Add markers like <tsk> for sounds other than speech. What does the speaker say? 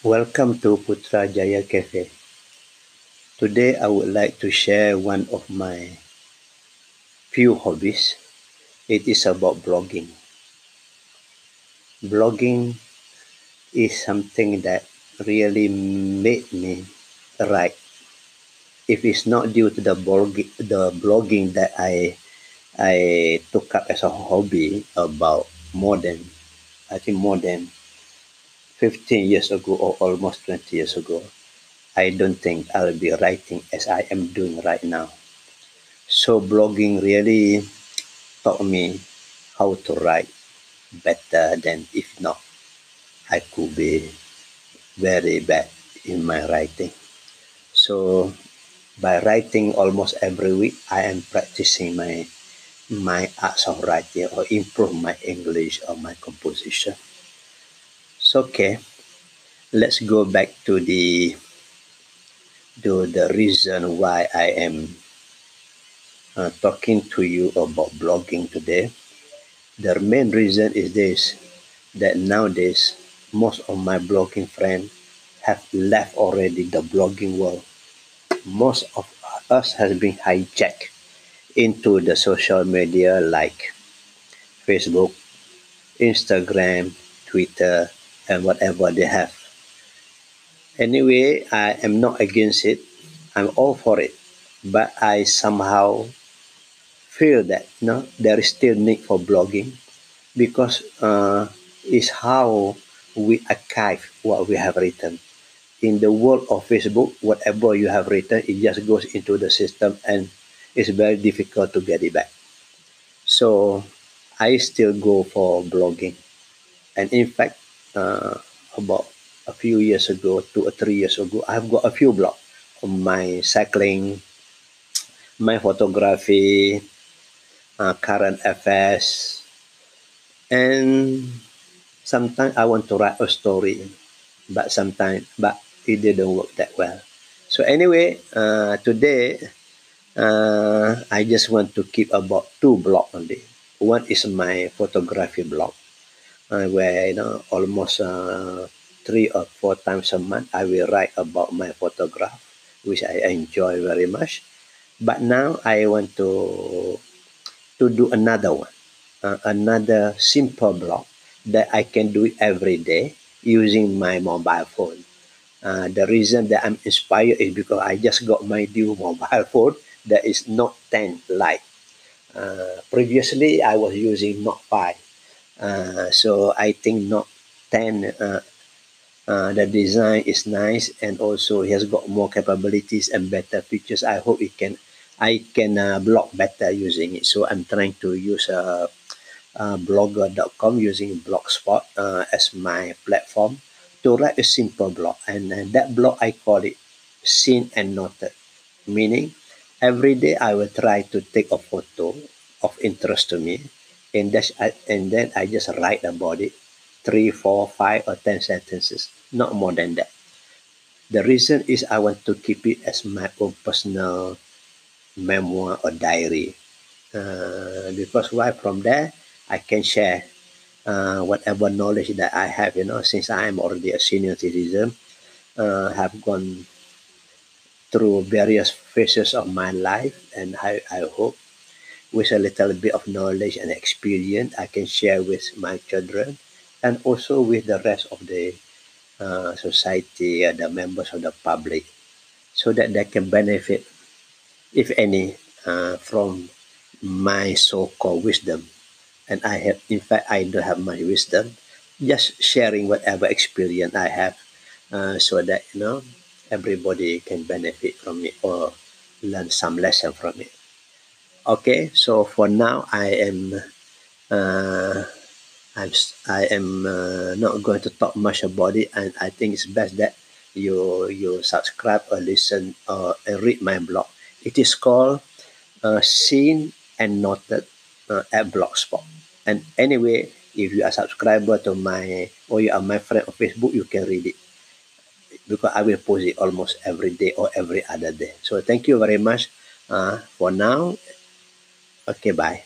Welcome to Putra Jaya Cafe. Today I would like to share one of my few hobbies. It is about blogging. Blogging is something that really made me write. If it's not due to the blogging, the blogging that I I took up as a hobby about more than I think more than 15 years ago or almost 20 years ago, I don't think I'll be writing as I am doing right now. So blogging really taught me how to write better than if not, I could be very bad in my writing. So by writing almost every week, I am practicing my my arts of writing or improve my English or my composition. So okay, let's go back to the to the reason why I am uh, talking to you about blogging today. The main reason is this that nowadays most of my blogging friends have left already the blogging world. Most of us has been hijacked into the social media like Facebook, Instagram, Twitter, and whatever they have. Anyway, I am not against it. I'm all for it. But I somehow feel that you know, there is still need for blogging because uh, it's how we archive what we have written. In the world of Facebook, whatever you have written, it just goes into the system and it's very difficult to get it back. So I still go for blogging. And in fact, uh, about a few years ago, two or three years ago, I've got a few blogs on my cycling, <tsk> my photography, uh, current affairs, and sometimes I want to write a story, but sometimes, but it didn't work that well. So anyway, uh, today, uh, I just want to keep about two blogs only. One is my photography blog, uh, where you know almost uh, three or four times a month I will write about my photograph, which I enjoy very much. But now I want to to do another one, uh, another simple blog that I can do every day using my mobile phone. Uh, the reason that I'm inspired is because I just got my new <laughs> mobile phone that is Note 10 Lite. Uh, previously, I was using Note 5 uh, so I think Note 10 uh, uh, the design is nice and also it has got more capabilities and better features. I hope it can I can uh, blog better using it. So I'm trying to use uh, uh, blogger.com using Blogspot uh, as my platform to write a simple blog. And, and that blog I call it seen and noted, meaning every day I will try to take a photo of interest to me and that's and then I just write about it three, four, five, or ten sentences, not more than that. The reason is I want to keep it as my own personal memoir or diary. Uh, because why from there I can share uh, whatever knowledge that I have, you know, since I am already a senior citizen, uh, have gone through various phases of my life, and I, I hope with a little bit of knowledge and experience I can share with my children and also with the rest of the uh, society and the members of the public so that they can benefit, if any, uh, from my so-called wisdom. And I have, in fact, I don't have my wisdom, just sharing whatever experience I have uh, so that, you know, everybody can benefit from it or learn some lesson from it. Okay, so for now, I am uh, I'm I am uh, not going to talk much about it, and I think it's best that you you subscribe or listen or read my blog. It is called uh, Seen and Noted uh, at Blogspot. And anyway, if you are subscriber to my or you are my friend on Facebook, you can read it because I will post it almost every day or every other day. So thank you very much uh, for now. Okay bye